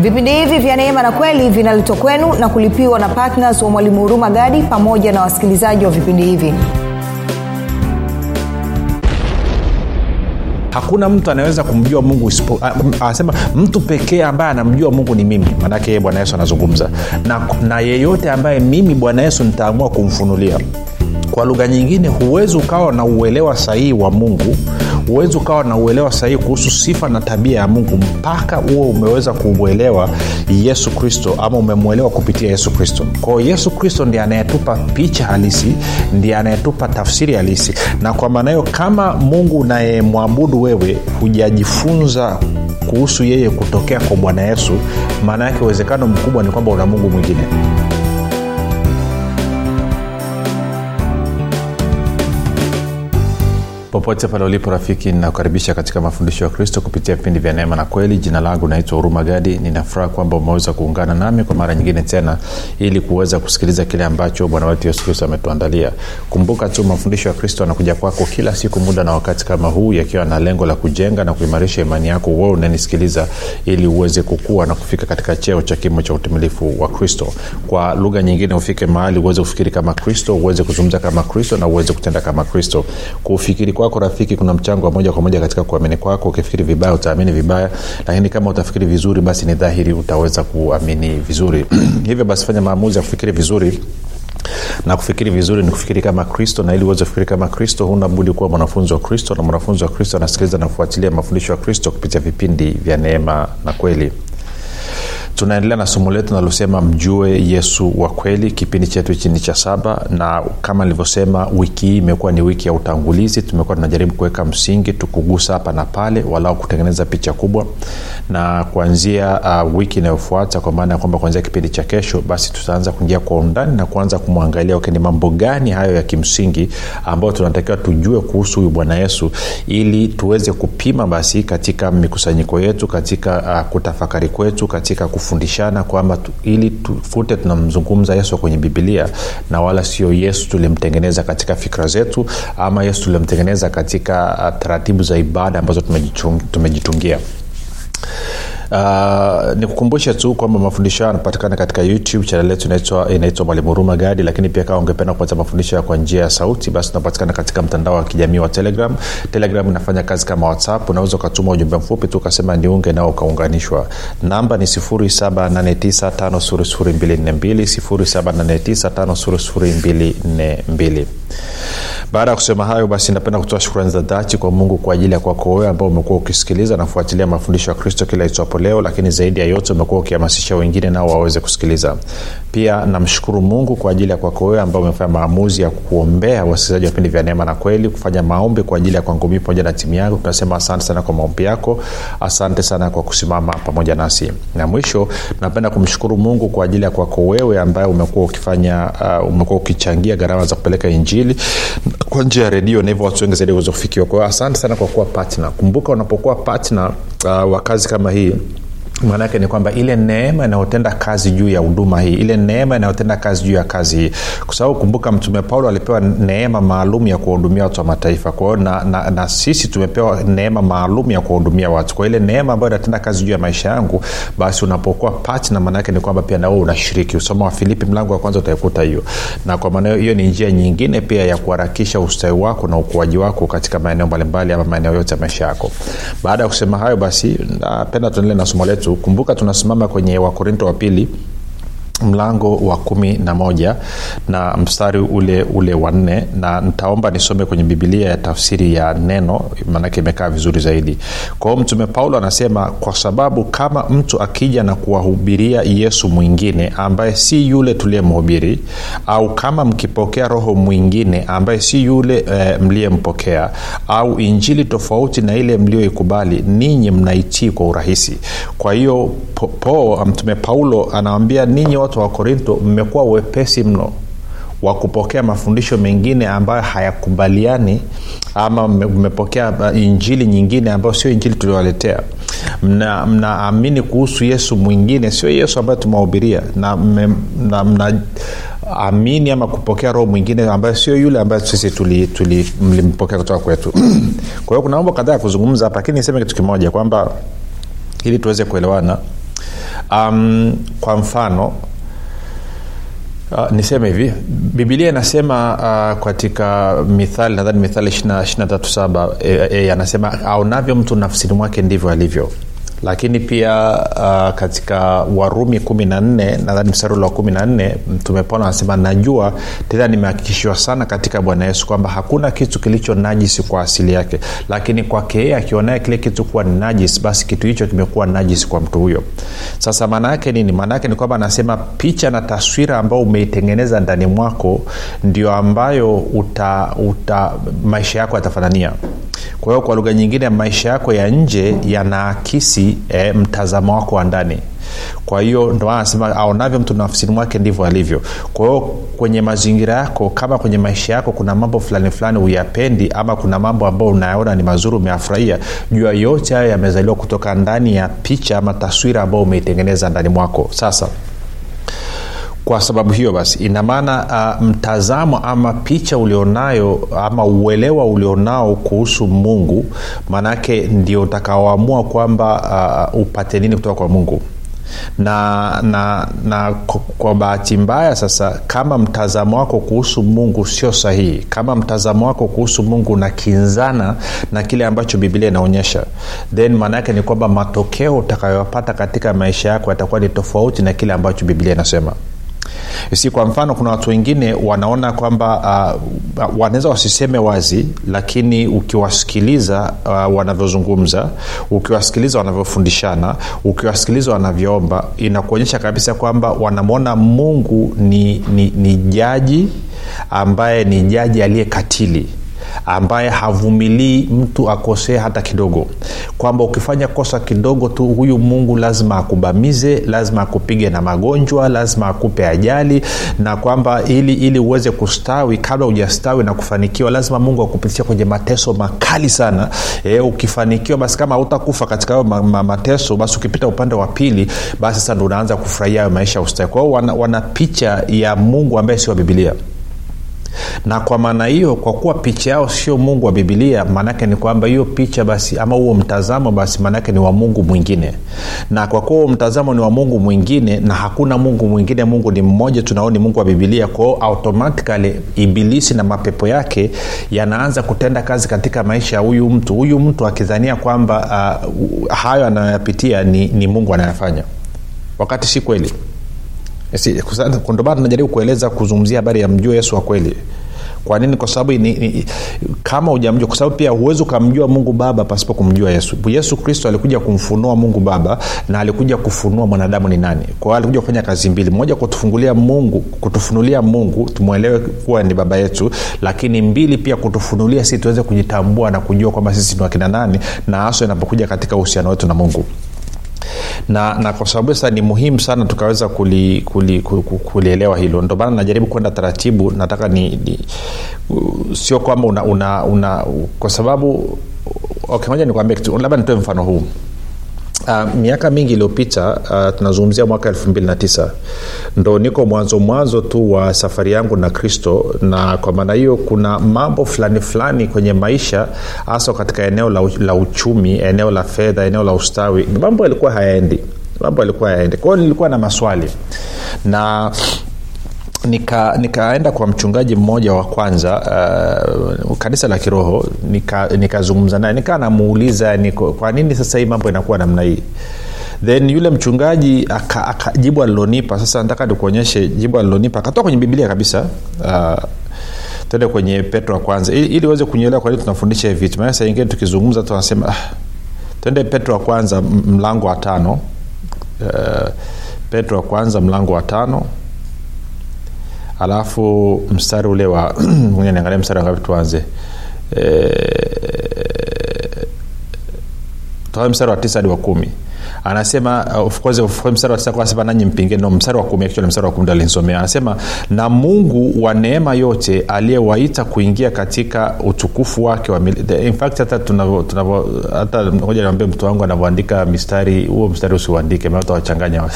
vipindi hivi vya neema na kweli vinaletwa kwenu na kulipiwa na ptns wa mwalimu huruma gadi pamoja na wasikilizaji wa vipindi hivi. Hakuna mtu anaweza kumjua mungu anasema mtu pekee ambaye anamjua mungu ni mimi. Maanake bwana yesu anazungumza. Na, na yeyote ambaye mimi bwana yesu nitaamua kumfunulia. Kwa lugha nyingine huwezi ukawa na uelewa sahihi wa mungu huwezi ukawa na uelewa sahihi kuhusu sifa na tabia ya mungu mpaka huo umeweza kumwelewa yesu kristo ama umemwelewa kupitia yesu kristo. Kwao yesu kristo ndiye anayetupa picha halisi ndiye anayetupa tafsiri halisi. Na kwa maana hiyo kama mungu unayemwabudu wewe hujajifunza kuhusu yeye kutokea kwa bwana yesu maana yake uwezekano mkubwa ni kwamba una mungu mwingine popote pale ulipo rafiki ninakukaribisha katika mafundisho ya kristo kupitia vipindi vya neema na kweli. Jina langu naitwa huruma gadi. Ninafuraha kwamba umeweza kuungana nami kwa mara nyingine tena ili kuweza kusikiliza kile ambacho bwana wetu yesu kristo ametuandalia. Kumbuka tu mafundisho ya kristo anakuja kwako kila siku muda na wakati kama huu yakiwa na lengo la kujenga na kuimarisha imani yako wewe unanisikiliza ili uweze kukua na kufika katika cheo cha kimo cha utimilifu wa kristo. Kwa lugha nyingine ufike mahali uweze kufikiri kama kristo uweze kuzungumza kama kristo na uweze kutenda kama kristo. Kufikiri kwako rafiki kuna mchango wa moja kwa moja katika kuamini kwako. Ukifikiri vibaya utaamini vibaya. Lakini kama utafikiri vizuri basi ni dhahiri utaweza kuamini vizuri. Hivyo basi fanya maamuzi ya kufikiri vizuri. Na kufikiri vizuri ni kufikiri kama kristo. Na ili uweze kufikiri kama kristo huna budi kuwa mwanafunzi wa kristo. Na mwanafunzi wa kristo anasikiliza na kufuatilia mafundisho ya kristo kupitia vipindi vya neema na kweli tunaendelea na somo letu nalosema mjue yesu wa kweli kipindi chetu hichi ni cha saba na kama nilivyosema wiki hii imekuwa ni wiki ya utangulizi. Tumekuwa tunajaribu kuweka msingi tukugusa hapa na pale walau kutengeneza picha kubwa. Na kuanzia uh, wiki inayofuata kwa maana ya kwamba kuanzia kipindi cha kesho basi tutaanza kuingia kwa undani na kuanza kumwangalia okay, ni mambo gani hayo ya kimsingi ambayo tunatakiwa tujue kuhusu huyu bwana yesu ili tuweze kupima basi katika mikusanyiko yetu katika uh, kutafakari kwetu katika kufundishana kwamba tu, ili tufute tunamzungumza yesu kwenye bibilia na wala sio yesu tulimtengeneza katika fikra zetu ama yesu tulimtengeneza katika uh, taratibu za ibada ambazo tumejitungia Uh, nikukumbushe tu kwamba mafundisho hayo yanapatikana katika youtube chanel yetu inaitwa, mwalimu huruma gadi lakini pia kama ungependa kupata mafundisho kwa njia ya sauti basi unapatikana katika mtandao wa kijamii wa telegram. Telegram inafanya kazi kama whatsapp. Unaweza ukatuma ujumbe mfupi tu ukasema niunge nao ukaunganishwa. Namba ni 7895242 baada ya kusema hayo basi napenda kutoa shukrani za dhati kwa mungu kwa ajili ya kwako wewe ambao umekuwa ukisikiliza na kufuatilia mafundisho ya kristo kila itwapo leo lakini zaidi ya yote umekuwa ukihamasisha wengine nao waweze kusikiliza. Pia namshukuru mungu kwa ajili ya kwako wewe ambao umefanya maamuzi ya kuombea wasikilizaji wa vipindi vya neema na kweli kufanya maombi kwa ajili ya kwangu mii pamoja na timu yangu. Tunasema asante sana kwa maombi yako asante sana kwa kusimama pamoja nasi. Na mwisho napenda kumshukuru mungu kwa ajili ya kwako wewe ambaye umekuwa ukifanya uh, umekuwa ukichangia gharama za kupeleka injili kwa njia ya redio na hivyo watu wengi zaidi waweze kufikiwa. Kwa asante sana kwa kuwa patna kumbuka unapokuwa patna uh, wa kazi kama hii maana yake ni kwamba ile neema inayotenda kazi juu ya huduma hii ile neema inayotenda kazi juu ya kazi hii. Kwa sababu kumbuka mtume paulo alipewa neema maalum ya kuwahudumia watu wa mataifa. Kwa na, na, na sisi tumepewa neema maalum ya kuwahudumia watu. Kwa ile neema ambayo inatenda kazi juu ya maisha yangu basi unapokuwa patna maanaake ni kwamba pia nawe unashiriki. Usoma wa filipi mlango wa kwanza utaikuta hiyo. Na kwa maana hiyo ni njia nyingine pia ya kuharakisha ustawi wako na ukuaji wako katika maeneo mbalimbali ama maeneo yote ya maisha yako. Baada ya kusema hayo basi napenda tuendelee na somo letu kumbuka tunasimama kwenye wakorinto wa pili mlango wa kumi na moja na mstari ule ule wa nne na nitaomba nisome kwenye bibilia ya tafsiri ya neno maanake imekaa vizuri zaidi. Kwao mtume paulo anasema kwa sababu kama mtu akija na kuwahubiria yesu mwingine ambaye si yule tuliyemhubiri au kama mkipokea roho mwingine ambaye si yule e, mliyempokea au injili tofauti na ile mliyoikubali ninyi mnaitii kwa urahisi. Kwa hiyo po, po, mtume paulo anawambia ninyi wa korinto mmekuwa wepesi mno wa kupokea mafundisho mengine ambayo hayakubaliani ama mmepokea injili nyingine ambayo sio injili tuliowaletea. Mnaamini mna kuhusu yesu mwingine sio yesu ambayo tumewahubiria. Na mnaamini mna ama kupokea roho mwingine ambayo sio yule ambayo sisi mlimpokea tuli, tuli kutoka kwetu. Kwa hiyo kuna mambo kadhaa ya kuzungumza hapa lakini niseme kitu kimoja kwamba ili tuweze kuelewana um, kwa mfano Uh, niseme hivi. Bibilia inasema uh, katika mithali nadhani mithali 237 e, e, anasema aonavyo mtu nafsini mwake ndivyo alivyo lakini pia uh, katika warumi kumi na nne nadhani msarulo wa kumi na nne mtume paulo anasema najua tena nimehakikishiwa sana katika bwana yesu kwamba hakuna kitu kilicho najisi kwa asili yake. Lakini kwake yeye akionaye kile kitu kuwa ni najisi basi kitu hicho kimekuwa najisi kwa mtu huyo. Sasa maana yake nini? Maana yake ni kwamba anasema picha na taswira ambayo umeitengeneza ndani mwako ndio ambayo uta, uta maisha yako yatafanania kwa hiyo kwa lugha nyingine maisha yako ya nje yanaakisi e, mtazamo wako wa ndani. Kwa hiyo ndo anasema aonavyo mtu nafsini mwake ndivyo alivyo. Kwa hiyo kwenye mazingira yako kama kwenye maisha yako kuna mambo fulani fulani huyapendi ama kuna mambo ambayo unayaona ni mazuri umeyafurahia jua yote hayo yamezaliwa kutoka ndani ya picha ama taswira ambayo umeitengeneza ndani mwako. Sasa kwa sababu hiyo basi ina maana uh, mtazamo ama picha ulionayo ama uelewa ulionao kuhusu mungu maanaake ndio utakaoamua kwamba uh, upate nini kutoka kwa mungu. Na na na kwa bahati mbaya sasa kama mtazamo wako kuhusu mungu sio sahihi kama mtazamo wako kuhusu mungu unakinzana na kile ambacho biblia inaonyesha then maana yake ni kwamba matokeo utakayopata katika maisha yako yatakuwa ni tofauti na kile ambacho biblia inasema si kwa mfano kuna watu wengine wanaona kwamba uh, wanaweza wasiseme wazi lakini ukiwasikiliza uh, wanavyozungumza ukiwasikiliza wanavyofundishana ukiwasikiliza wanavyoomba inakuonyesha kabisa kwamba wanamwona mungu ni, ni, ni jaji ambaye ni jaji aliyekatili ambaye havumilii mtu akosee hata kidogo. Kwamba ukifanya kosa kidogo tu huyu mungu lazima akubamize lazima akupige na magonjwa lazima akupe ajali na kwamba ili ili uweze kustawi kabla hujastawi na kufanikiwa lazima mungu akupitisha kwenye mateso makali sana. E, ukifanikiwa basi kama hautakufa katika hayo ma, ma, mateso basi ukipita upande wa pili basi sasa ndo unaanza kufurahia hayo maisha ya ustawi. Kwa hiyo wana, wana picha ya mungu ambaye sio bibilia na kwa maana hiyo kwa kuwa picha yao sio mungu wa bibilia maanaake ni kwamba hiyo picha basi ama huo mtazamo basi maanaake ni wa mungu mwingine. Na kwa kuwa huo mtazamo ni wa mungu mwingine na hakuna mungu mwingine mungu ni mmoja tunao ni mungu wa bibilia kwao automatikali ibilisi na mapepo yake yanaanza kutenda kazi katika maisha ya huyu mtu. Huyu mtu akidhania kwamba uh, hayo anayoyapitia ni, ni mungu anayafanya. Wakati si kweli ndomana tunajaribu kueleza kuzungumzia habari ya mjua yesu wa kweli. Kwa nini? Kwa sababu ni, ni, kama ujamjua kwa sababu pia huwezi ukamjua mungu baba pasipo kumjua yesu. Yesu kristo alikuja kumfunua mungu baba na alikuja kufunua mwanadamu ni nani. Kwao alikuja kufanya kazi mbili. Moja kutufungulia mungu kutufunulia mungu tumwelewe kuwa ni baba yetu lakini mbili pia kutufunulia sisi tuweze kujitambua na kujua kwamba sisi ni wakina nani na haswa inapokuja katika uhusiano wetu na mungu na na kwa sababu sasa ni muhimu sana tukaweza kulielewa kuli, kuli, kuli hilo. Ndio najaribu kwenda taratibu nataka ni, ni sio kwamba una, una, una kwa sababu okay, moja nikwambie labda nitoe mfano huu Uh, miaka mingi iliyopita uh, tunazungumzia mwaka elfu mbili na tisa. Ndo niko mwanzo mwanzo tu wa safari yangu na kristo na kwa maana hiyo kuna mambo fulani fulani kwenye maisha hasa katika eneo la, la uchumi eneo la fedha eneo la ustawi. Mambo yalikuwa hayaendi. Mambo yalikuwa hayaendi. Kwao nilikuwa na maswali. Na nika nikaenda kwa mchungaji mmoja wa kwanza uh, kanisa la kiroho nikazungumza nika naye nikaa namuuliza niko kwa nini sasa hii mambo inakuwa namna hii? Then yule mchungaji aka, aka, jibu alilonipa sasa nataka nikuonyeshe jibu alilonipa akatoka kwenye biblia kabisa uh, tende kwenye petro wa kwanza. Ili, uweze kunyelewa kwa tunafundisha hivi maana saa ingine tukizungumza tunasema ah, twende petro wa kwanza mlango wa tano. Uh, petro wa kwanza mlango wa tano alafu mstari ule wa niangalia mstari wangapi tuanze. E, mstari wa tisa hadi wa kumi anasema course, mstari wa nanyi mpinge mstari wa kumi actually mstari wa kumi alinisomea. Anasema na mungu wa neema yote aliyewaita kuingia katika utukufu wake wa hata hata moja niambia mtu wangu anavyoandika mistari huo mstari usiuandike maana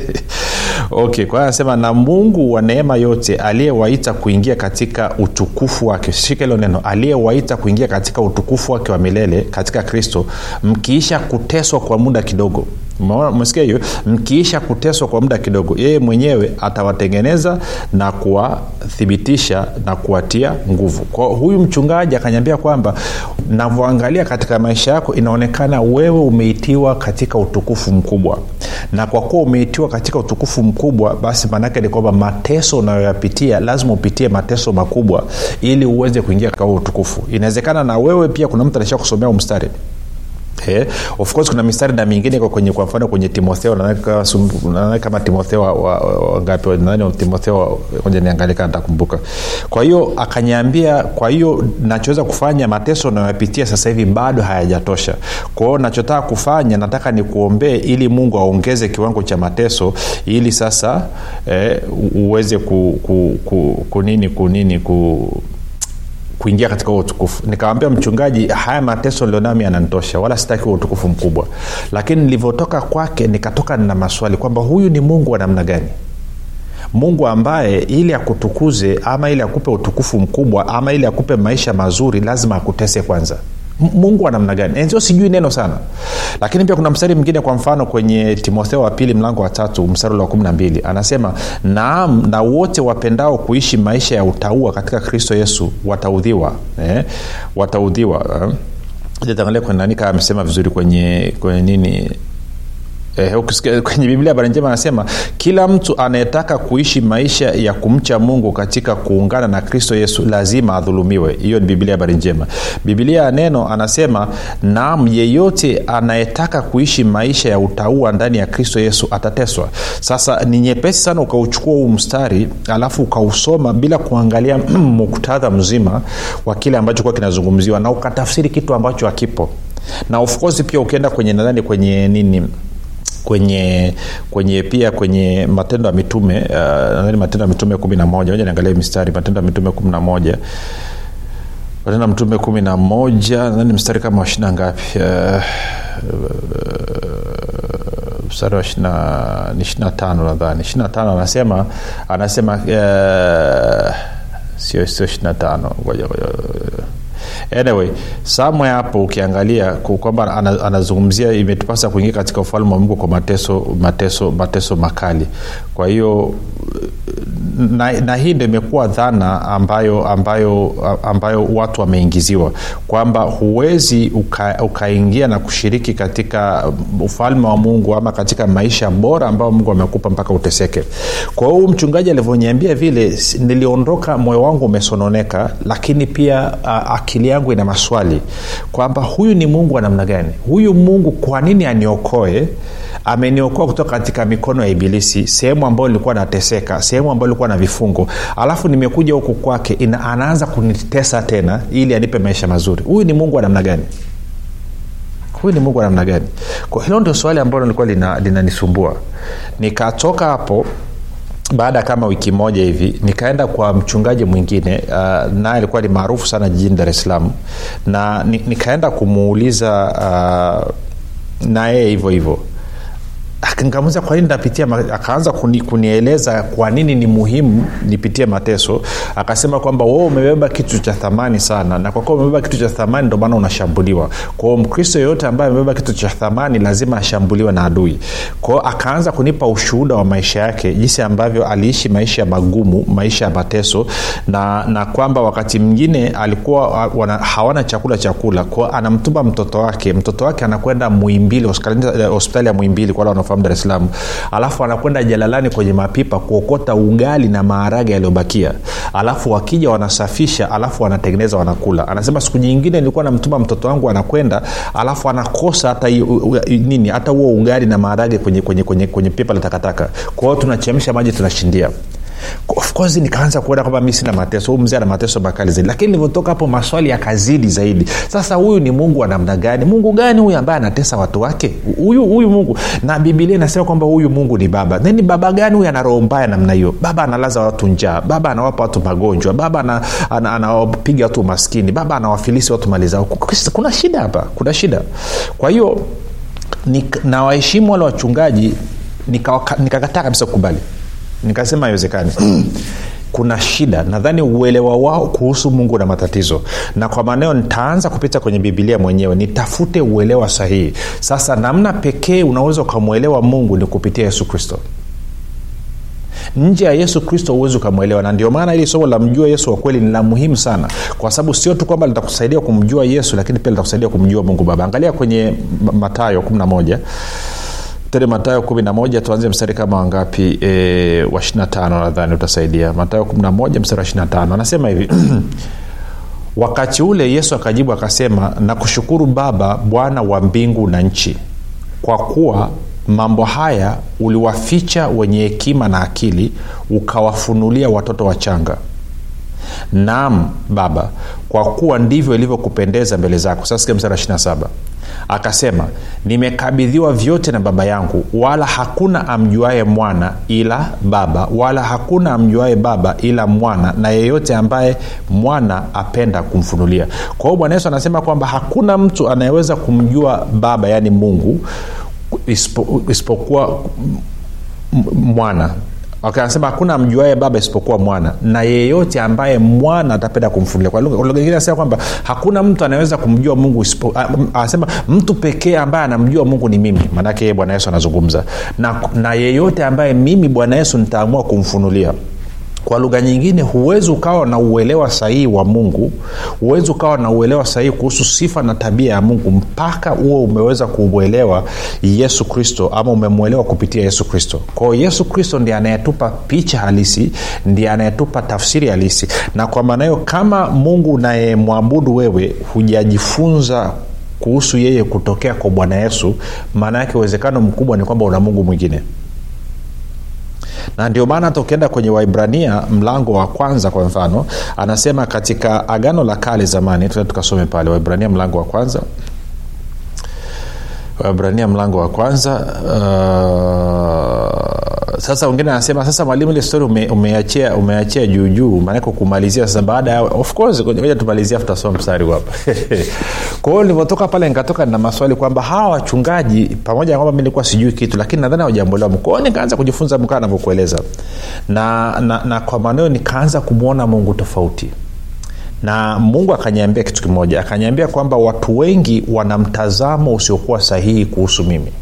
okay kwa anasema na mungu wa neema yote aliyewaita kuingia katika utukufu wake shika hilo neno aliyewaita kuingia katika utukufu wake wa milele katika kristo mkiisha kuteswa kwa muda kidogo. Umesikia hiyo? Mkiisha kuteswa kwa muda kidogo yeye mwenyewe atawatengeneza na kuwathibitisha na kuwatia nguvu. Kwa huyu mchungaji akanyambia kwamba navyoangalia katika maisha yako inaonekana wewe umeitiwa katika utukufu mkubwa. Na kwa kuwa umeitiwa katika utukufu mkubwa basi maanaake ni kwamba mateso unayoyapitia lazima upitie mateso makubwa ili uweze kuingia katika utukufu. Inawezekana na wewe pia kuna mtu anaisha kusomea mstari Eh, of course kuna mistari na mingine iko kwenye kwa mfano kwenye timotheo. Nadhani kama timotheo wangapi nadhani timotheo moja niangalie kaa ntakumbuka kwa hiyo akanyambia kwa hiyo nachoweza kufanya mateso unayopitia sasa hivi bado hayajatosha. Kwao nachotaka kufanya nataka nikuombee ili mungu aongeze kiwango cha mateso ili sasa eh, uweze ku, ku, ku, kunini kunini ku kuingia katika huo utukufu. Nikamwambia mchungaji haya mateso nilionami yananitosha wala sitaki huo utukufu mkubwa. Lakini nilivyotoka kwake nikatoka na maswali kwamba huyu ni mungu wa namna gani? Mungu ambaye ili akutukuze ama ili akupe utukufu mkubwa ama ili akupe maisha mazuri lazima akutese kwanza mungu wa namna gani enzio sijui neno sana lakini pia kuna mstari mwingine kwa mfano kwenye timotheo wa pili mlango wa tatu mstari wa kumi na mbili anasema naam na wote wapendao kuishi maisha ya utaua katika kristo yesu wataudhiwa eh? wataudhiwa eh? tangalia kwenye nani amesema vizuri kwenye kwenye nini Eh, kwenye biblia habari anasema kila mtu anayetaka kuishi maisha ya kumcha mungu katika kuungana na kristo yesu lazima adhulumiwe. Hiyo ni biblia habari njema. Biblia ya neno anasema naam yeyote anayetaka kuishi maisha ya utaua ndani ya kristo yesu atateswa. Sasa ni nyepesi sana ukauchukua huu mstari alafu ukausoma bila kuangalia muktadha mzima wa kile ambacho kuwa kinazungumziwa na ukatafsiri kitu ambacho hakipo. Na of course pia ukienda kwenye nadhani kwenye nini kwenye kwenye pia kwenye matendo ya mitume uh, matendo ya mitume kumi na moja. Moja niangalie mistari. Matendo ya mitume kumi na moja. Matendo ya mitume kumi na moja nadhani mstari kama wa shina ngapi? Uh, mstari wa ni ishirina tano nadhani. Ishirina tano anasema anasema uh, sio sio ishirina tano. Ngoja ngoja anyway samwe hapo ukiangalia kwamba anazungumzia imetupasa kuingia katika ufalme wa mungu kwa mateso mateso mateso makali. Kwa hiyo na, na hii ndo imekuwa dhana ambayo ambayo ambayo watu wameingiziwa kwamba huwezi ukaingia uka na kushiriki katika ufalme wa mungu ama katika maisha bora ambayo mungu amekupa mpaka uteseke. Kwa hiyo mchungaji alivyoniambia vile niliondoka moyo wangu umesononeka lakini pia uh, akili yangu ina maswali kwamba huyu ni mungu wa namna gani? Huyu mungu kwa nini aniokoe ameniokoa kutoka katika mikono ya ibilisi sehemu ambayo nilikuwa nateseka sehemu ambayo nilikuwa na vifungo. Alafu nimekuja huku kwake anaanza kunitesa tena ili anipe maisha mazuri. Huyu ni mungu wa namna gani? Huyu ni mungu wa namna gani? Hilo ndio swali ambalo lilikuwa linanisumbua. Lina nikatoka hapo baada kama wiki moja hivi nikaenda kwa mchungaji mwingine uh, naye alikuwa ni maarufu sana jijini dar es salaam na ni, nikaenda kumuuliza uh, na yeye hivyo hivyo nikamuuliza kwa nini napitia akaanza kuni, kunieleza kwa nini ni muhimu nipitie mateso. Akasema kwamba wewe umebeba kitu cha thamani sana na kwa kuwa umebeba kitu cha thamani ndio maana unashambuliwa. Kwao mkristo yeyote ambaye amebeba kitu cha thamani lazima ashambuliwe na adui. Kwao akaanza kunipa ushuhuda wa maisha yake jinsi ambavyo aliishi maisha magumu maisha ya mateso na na kwamba wakati mwingine alikuwa wana, hawana chakula chakula. Kwao anamtuma mtoto wake. Mtoto wake anakwenda muimbili hospitali ya muimbili kwa wanafahamu dar es salaam. Alafu anakwenda jalalani kwenye mapipa kuokota ugali na maharage yaliyobakia. Alafu wakija wanasafisha alafu wanatengeneza wanakula. Anasema siku nyingine nilikuwa namtuma mtoto wangu anakwenda alafu anakosa hata nini hata huo ugali na maharage kwenye, kwenye, kwenye, kwenye pipa la takataka. Kwa hiyo tunachemsha maji tunashindia of course nikaanza kuona kwamba mi sina mateso. Huyu mzee ana mateso makali zaidi. Lakini nilivyotoka hapo maswali yakazidi zaidi. Sasa huyu ni mungu wa namna gani? Mungu gani huyu ambaye anatesa watu wake? Huyu huyu mungu. Na bibilia inasema kwamba huyu mungu ni baba. Nini baba gani huyu ana roho mbaya namna hiyo? Baba analaza watu njaa. Baba anawapa watu magonjwa. Baba anawapiga ana, ana, ana watu maskini. Baba anawafilisi watu mali zao. Kuna shida hapa. Kuna shida. Kwa hiyo nawaheshimu wale wachungaji nikakataa nika kabisa kukubali nikasema haiwezekani. Kuna shida. Nadhani uelewa wao kuhusu mungu na matatizo. Na kwa maanao nitaanza kupita kwenye bibilia mwenyewe. Nitafute uelewa sahihi. Sasa namna pekee unaweza ukamwelewa mungu ni kupitia yesu kristo. Nje ya yesu kristo huwezi ukamwelewa. Na ndio maana hili somo la mjua yesu wa kweli ni la muhimu sana. Kwa sababu sio tu kwamba litakusaidia kumjua yesu lakini pia litakusaidia kumjua mungu baba. Angalia kwenye matayo 11 tele matayo 11 tuanze mstari kama wangapi? E, wa 25 nadhani utasaidia. Matayo 11 mstari wa 25 anasema hivi wakati ule yesu akajibu akasema nakushukuru baba bwana wa mbingu na nchi kwa kuwa mambo haya uliwaficha wenye hekima na akili ukawafunulia watoto wachanga. Naam baba kwa kuwa ndivyo ilivyokupendeza mbele zako. Sasa mstari wa 27 akasema nimekabidhiwa vyote na baba yangu wala hakuna amjuaye mwana ila baba wala hakuna amjuaye baba ila mwana na yeyote ambaye mwana apenda kumfunulia. Kwa hiyo bwana yesu anasema kwamba hakuna mtu anayeweza kumjua baba yaani mungu isipo, isipokuwa mwana anasema hakuna mjuae baba isipokuwa mwana. Na yeyote ambaye mwana atapenda kumfunulia. Kwa anasema kwamba hakuna mtu anaweza kumjua mungu anasema mtu pekee ambaye anamjua mungu ni mimi. Maanake yeye bwana yesu anazungumza. Na, na yeyote ambaye mimi bwana yesu nitaamua kumfunulia kwa lugha nyingine huwezi ukawa na uelewa sahihi wa mungu huwezi ukawa na uelewa sahihi kuhusu sifa na tabia ya mungu mpaka huo umeweza kumwelewa yesu kristo ama umemwelewa kupitia yesu kristo. Kwao yesu kristo ndiye anayetupa picha halisi ndiye anayetupa tafsiri halisi. Na kwa maana hiyo kama mungu unayemwabudu wewe hujajifunza kuhusu yeye kutokea kwa bwana yesu maana yake uwezekano mkubwa ni kwamba una mungu mwingine na ndio maana hata ukienda kwenye waibrania mlango wa kwanza kwa mfano anasema katika agano la kale zamani tukasome pale waibrania mlango wa kwanza waibrania mlango wa kwanza. Uh, sasa wengine anasema sasa mwalimu ile story ume, umeachia umeachia juujuu maanake kumalizia sasa baada ya of course moja tumalizia tutasoma mstari hapa. Kwa hiyo nilivyotoka pale nikatoka na maswali kwamba hawa wachungaji pamoja na kwamba mi nilikuwa sijui kitu lakini nadhani hawajambolewa kwao nikaanza kujifunza mkaa anavyokueleza na, na, na kwa maneo nikaanza kumwona mungu tofauti na mungu akanyambia kitu kimoja akanyambia kwamba watu wengi wana mtazamo usiokuwa sahihi kuhusu mimi.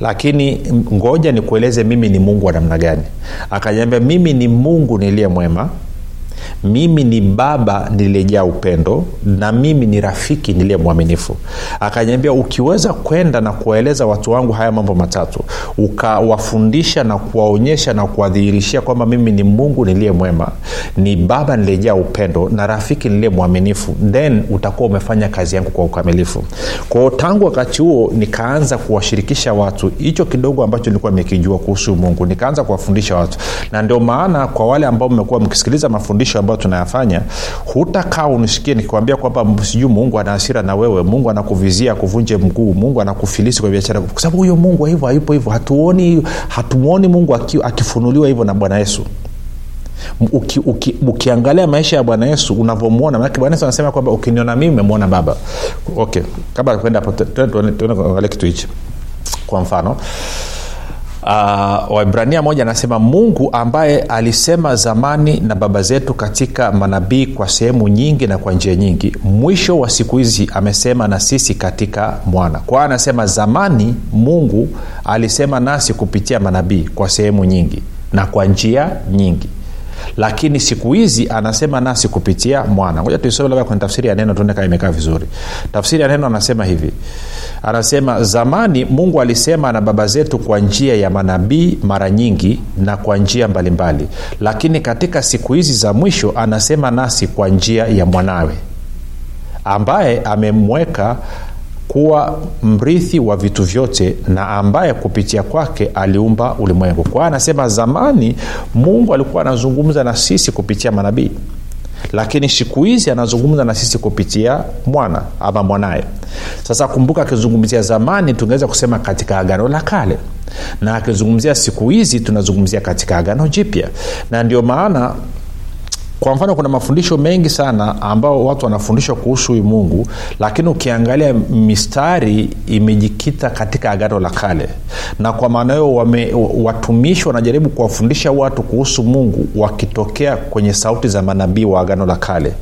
Lakini ngoja nikueleze mimi ni mungu wa namna gani. Akanyambia mimi ni mungu niliye mwema mimi ni baba niliyejaa upendo na mimi ni rafiki niliye mwaminifu. Akanyambia ukiweza kwenda na kuwaeleza watu wangu haya mambo matatu ukawafundisha na kuwaonyesha na kuwadhihirishia kwamba mimi ni mungu niliye mwema ni baba niliyejaa upendo na rafiki niliye mwaminifu then utakuwa umefanya kazi yangu kwa ukamilifu. Kwao tangu wakati huo nikaanza kuwashirikisha watu. Hicho kidogo ambacho nilikuwa nimekijua kuhusu mungu nikaanza kuwafundisha watu. Na ndio maana kwa wale ambao mmekuwa mkisikiliza mafundisho ambayo tunayafanya hutakaa unisikie nikikwambia kwamba sijui mungu ana hasira na wewe mungu anakuvizia kuvunje mguu mungu anakufilisi kwa biashara kwa sababu huyo mungu hivyo hayupo hivyo. Hatuoni hatumwoni mungu akifunuliwa hivyo na bwana yesu. Uki, uki, ukiangalia maisha ya bwana yesu unavyomwona manake bwana yesu anasema kwamba ukiniona mimi umemwona baba. Okay kabla kwenda hapo tuangalia kitu hichi. Kwa mfano uh, waibrania moja anasema mungu ambaye alisema zamani na baba zetu katika manabii kwa sehemu nyingi na kwa njia nyingi mwisho wa siku hizi amesema na sisi katika mwana. Kwa anasema zamani mungu alisema nasi kupitia manabii kwa sehemu nyingi na kwa njia nyingi lakini siku hizi anasema nasi kupitia mwana. Ngoja tuisome labda kwenye tafsiri ya neno tuone kama imekaa vizuri. Tafsiri ya neno anasema hivi. Anasema zamani mungu alisema na baba zetu kwa njia ya manabii mara nyingi na kwa njia mbalimbali. Lakini katika siku hizi za mwisho anasema nasi kwa njia ya mwanawe ambaye amemweka kuwa mrithi wa vitu vyote na ambaye kupitia kwake aliumba ulimwengu. Kwa anasema zamani mungu alikuwa anazungumza na sisi kupitia manabii lakini siku hizi anazungumza na sisi kupitia mwana ama mwanaye. Sasa kumbuka akizungumzia zamani tungeweza kusema katika agano la kale na akizungumzia siku hizi tunazungumzia katika agano jipya. Na ndio maana kwa mfano kuna mafundisho mengi sana ambao watu wanafundishwa kuhusu huyu mungu lakini ukiangalia mistari imejikita katika agano la kale. Na kwa maana hiyo watumishi wanajaribu kuwafundisha watu kuhusu mungu wakitokea kwenye sauti za manabii wa agano la kale.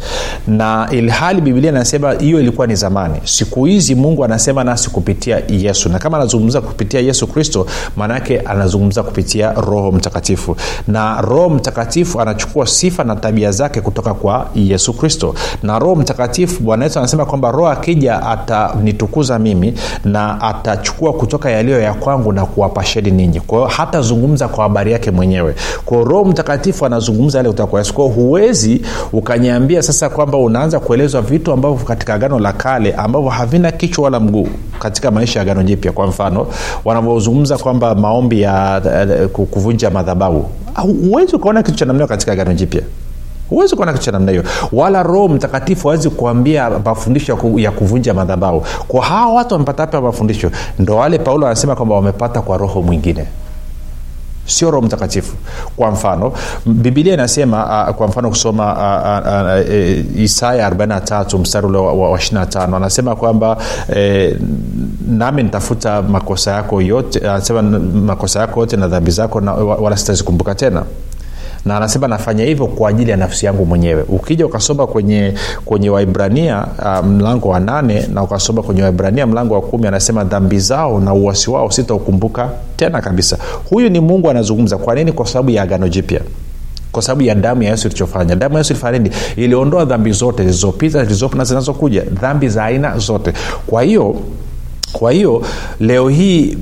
Na ilhali bibilia inasema hiyo ilikuwa ni zamani siku hizi mungu anasema nasi kupitia yesu. Na kama anazungumza kupitia yesu kristo maanaake anazungumza kupitia roho mtakatifu. Na roho mtakatifu anachukua sifa na tabia zake kutoka kwa yesu kristo. Na roho mtakatifu bwana yesu anasema kwamba roho akija atanitukuza mimi na atachukua kutoka yaliyo ya kwangu na kuwapasheni ninyi. Kwao hatazungumza kwa habari yake mwenyewe. Kwao roho mtakatifu anazungumza yale kutoka kwa yesu. Kwao huwezi ukaniambia sasa kwamba unaanza kuelezwa vitu ambavyo katika agano la kale ambavyo havina kichwa wala mguu katika maisha ya agano jipya. Kwa mfano wanavyozungumza kwamba maombi ya uh, kuvunja madhabahu. Huwezi ukaona kitu cha namna katika agano jipya huwezi kuona kitu cha namna hiyo. Wala roho mtakatifu awezi kuambia mafundisho ya kuvunja madhabau kwa hawa watu wamepata hapa mafundisho ndo wale paulo anasema kwamba wamepata kwa roho mwingine. Sio roho mtakatifu. Kwa mfano bibilia inasema uh, kwa mfano kusoma uh, uh, uh, isaya 43 mstari ule wa, wa 25 anasema kwamba eh, nami nitafuta makosa yako yote anasema makosa yako yote na dhambi zako na, wala sitazikumbuka tena na anasema nafanya hivyo kwa ajili ya nafsi yangu mwenyewe. Ukija ukasoma kwenye kwenye waibrania uh, mlango wa nane na ukasoma kwenye waibrania mlango wa kumi anasema dhambi zao na uwasi wao sitaukumbuka tena kabisa. Huyu ni mungu anazungumza. Kwa nini? Kwa sababu ya agano jipya. Kwa sababu ya damu ya yesu ilichofanya. Damu ya yesu ilifanya iliondoa dhambi zote zilizopita zilizopo na zinazokuja. Dhambi za aina zote. Kwa hiyo kwa hiyo leo hii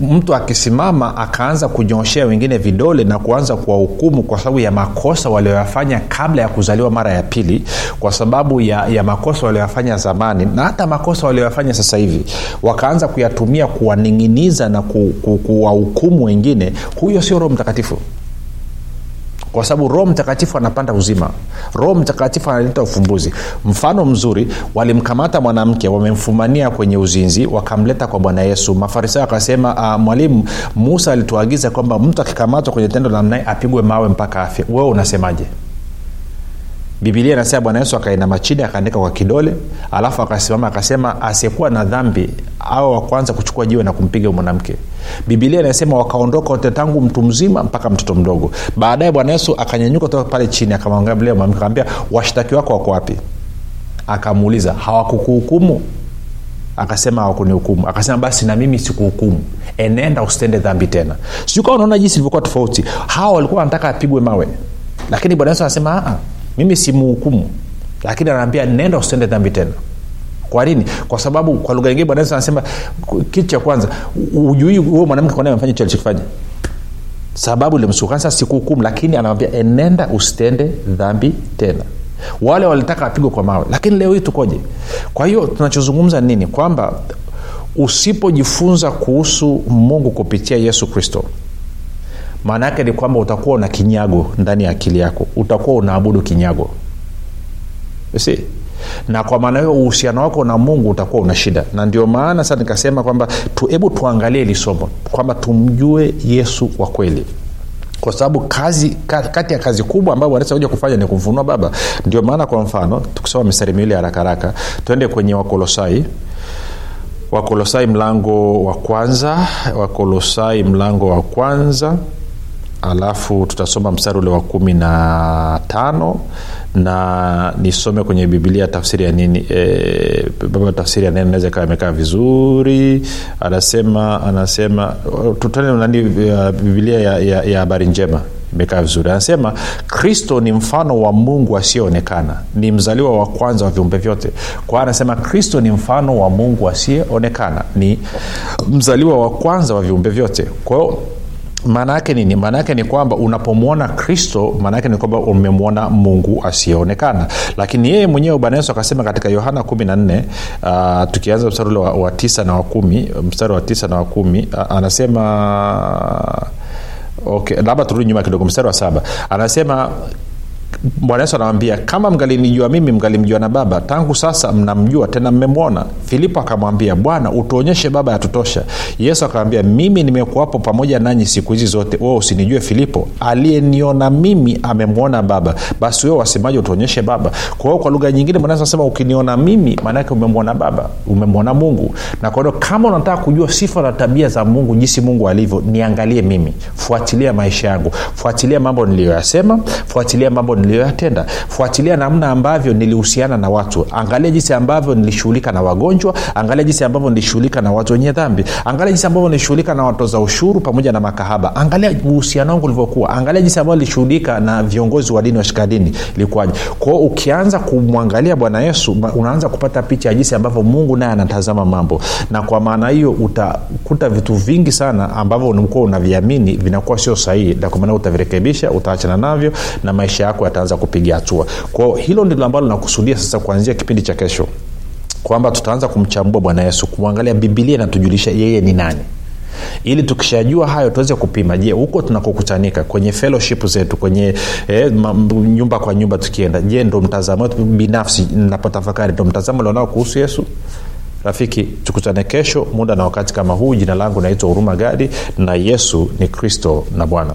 mtu akisimama akaanza kunyoshea wengine vidole na kuanza kuwahukumu kwa sababu ya makosa walioyafanya kabla ya kuzaliwa mara ya pili kwa sababu ya, ya makosa walioyafanya zamani na hata makosa walioyafanya sasa hivi. Wakaanza kuyatumia kuwaning'iniza na ku, ku, kuwahukumu wengine. Huyo sio roho mtakatifu kwa sababu roho mtakatifu anapanda uzima. Roho mtakatifu analeta ufumbuzi. Mfano mzuri walimkamata mwanamke wamemfumania kwenye uzinzi wakamleta kwa bwana yesu. Mafarisayo akasema uh, mwalimu musa alituagiza kwamba mtu akikamatwa kwenye tendo la namnaye apigwe mawe mpaka afya wewe unasemaje bibilia inasema bwana yesu akainama chini akaandika kwa kidole alafu akasimama akasema asiyekuwa na dhambi au wa kuchukua jiwe na kumpiga mwanamke. Bibilia inasema wakaondoka wote tangu mtu mzima mpaka mtoto mdogo. Baadaye bwana yesu akanyanyuka toka pale chini akamwangalia mwanamke akamwambia washtaki wako wako wapi? Akamuuliza hawakukuhukumu? Akasema hawakunihukumu. Akasema basi na mimi sikuhukumu. Enenda usitende dhambi tena. Sijui unaona jinsi ilivyokuwa tofauti. Hawa walikuwa wanataka apigwe mawe. Lakini bwana yesu anasema mimi simuhukumu. Lakini anaambia nenda usitende dhambi tena. Kwa nini? Kwa sababu kwa lugha ingine bwana yesu anasema kitu cha kwanza ujui huo mwanamke kwani amefanya hicho alichokifanya. Sababu limsuka sasa sikuhukumu lakini anamwambia enenda usitende dhambi tena. Wale walitaka apigwe kwa mawe. Lakini leo hii tukoje? Kwa hiyo tunachozungumza nini? Kwamba usipojifunza kuhusu mungu kupitia yesu kristo maana yake ni kwamba utakuwa una kinyago ndani ya akili yako. Utakuwa unaabudu kinyago. Si na kwa maana hiyo uhusiano wako na mungu utakuwa una shida. Na ndio maana sasa nikasema kwamba hebu tu, tuangalie hili somo kwamba tumjue yesu kwa kweli. Kwa sababu kazi kati ya kazi kubwa ambayo wanakuja kufanya ni kumfunua baba. Ndio maana kwa mfano tukisoma mistari miwili haraka twende kwenye wakolosai. Wakolosai mlango wa kwanza wakolosai mlango wa kwanza alafu tutasoma mstari ule wa kumi na tano na nisome kwenye biblia tafsiri ya nini e, baba tafsiri ya neno naweza ikawa imekaa vizuri. Anasema anasema tutane nani biblia ya, ya habari njema imekaa vizuri. Anasema kristo ni mfano wa mungu asiyeonekana ni mzaliwa wa kwanza wa viumbe vyote. Kwa anasema kristo ni mfano wa mungu asiyeonekana ni mzaliwa wa kwanza wa viumbe vyote. Kwa hiyo maana yake nini? Maana yake ni kwamba unapomwona kristo maana yake ni kwamba umemwona mungu asiyeonekana. Lakini yeye mwenyewe bwana yesu akasema katika yohana 14 uh, tukianza mstari ule wa, wa tisa na wa kumi mstari wa tisa na wa kumi uh, anasema okay labda turudi nyuma kidogo mstari wa saba. Anasema bwana yesu anamwambia kama mgalinijua mimi mgalimjua na baba. Tangu sasa mnamjua tena mmemwona. Filipo akamwambia bwana utuonyeshe baba yatutosha. Yesu akamwambia mimi nimekuwapo pamoja nanyi siku hizi zote. Wewe usinijue filipo. Aliyeniona mimi amemwona baba. Basi wewe wasemaji utuonyeshe baba? Kwa hiyo kwa lugha nyingine bwana yesu anasema ukiniona mimi maanake umemwona baba. Umemwona mungu. Na kwa hiyo kama unataka kujua sifa na tabia za mungu jinsi mungu alivyo niangalie mimi. Fuatilia maisha yangu. Fuatilia mambo niliyoyasema. Fuatilia mambo niliyoyatenda. Fuatilia namna ambavyo nilihusiana na watu. Angalia jinsi ambavyo nilishughulika na wagonjwa. Angalia jinsi ambavyo nilishughulika na watu wenye dhambi. Angalia jinsi ambavyo nilishughulika na watoza ushuru pamoja na makahaba. Angalia uhusiano wangu ulivyokuwa. Angalia jinsi ambavyo nilishughulika na viongozi wa dini washika dini. Ilikuwaje? Kwao ukianza kumwangalia bwana yesu unaanza kupata picha ya jinsi ambavyo mungu naye anatazama mambo. Na kwa maana hiyo utakuta vitu vingi sana ambavyo ulikuwa unaviamini vinakuwa sio sahihi. Na kwa maana utavirekebisha utaachana navyo na maisha yako yataanza kupiga hatua. Kwao hilo ndilo ambalo nakusudia sasa kuanzia kipindi cha kesho kwamba tutaanza kumchambua bwana yesu kumwangalia bibilia inatujulisha yeye ni nani. Ili tukishajua hayo tuweze kupima je huko tunakokutanika kwenye fellowship zetu kwenye eh, nyumba kwa nyumba tukienda je ndo mtazamo binafsi napotafakari ndo mtazamo ulionao kuhusu yesu? Rafiki tukutane kesho muda na wakati kama huu. Jina langu naitwa huruma gadi na yesu ni kristo na bwana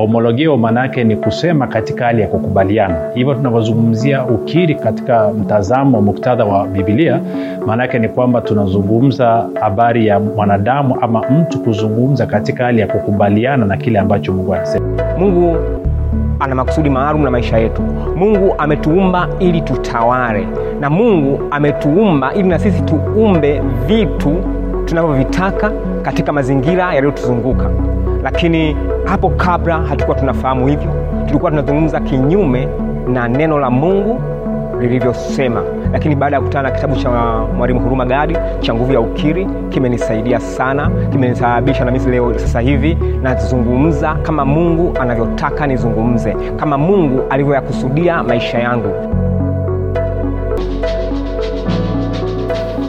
homologio maana yake ni kusema katika hali ya kukubaliana. Hivyo tunavyozungumzia ukiri katika mtazamo muktadha wa bibilia maana yake ni kwamba tunazungumza habari ya mwanadamu ama mtu kuzungumza katika hali ya kukubaliana na kile ambacho mungu anasema. Mungu ana makusudi maalum na maisha yetu. Mungu ametuumba ili tutawale. Na mungu ametuumba ili na sisi tuumbe vitu tunavyovitaka katika mazingira yaliyotuzunguka. Lakini hapo kabla hatukuwa tunafahamu hivyo tulikuwa tunazungumza kinyume na neno la mungu lilivyosema. Lakini baada ya kukutana na kitabu cha mwalimu huruma gadi cha nguvu ya ukiri kimenisaidia sana kimenisababisha na mimi leo sasa hivi nazungumza kama mungu anavyotaka nizungumze kama mungu alivyoyakusudia maisha yangu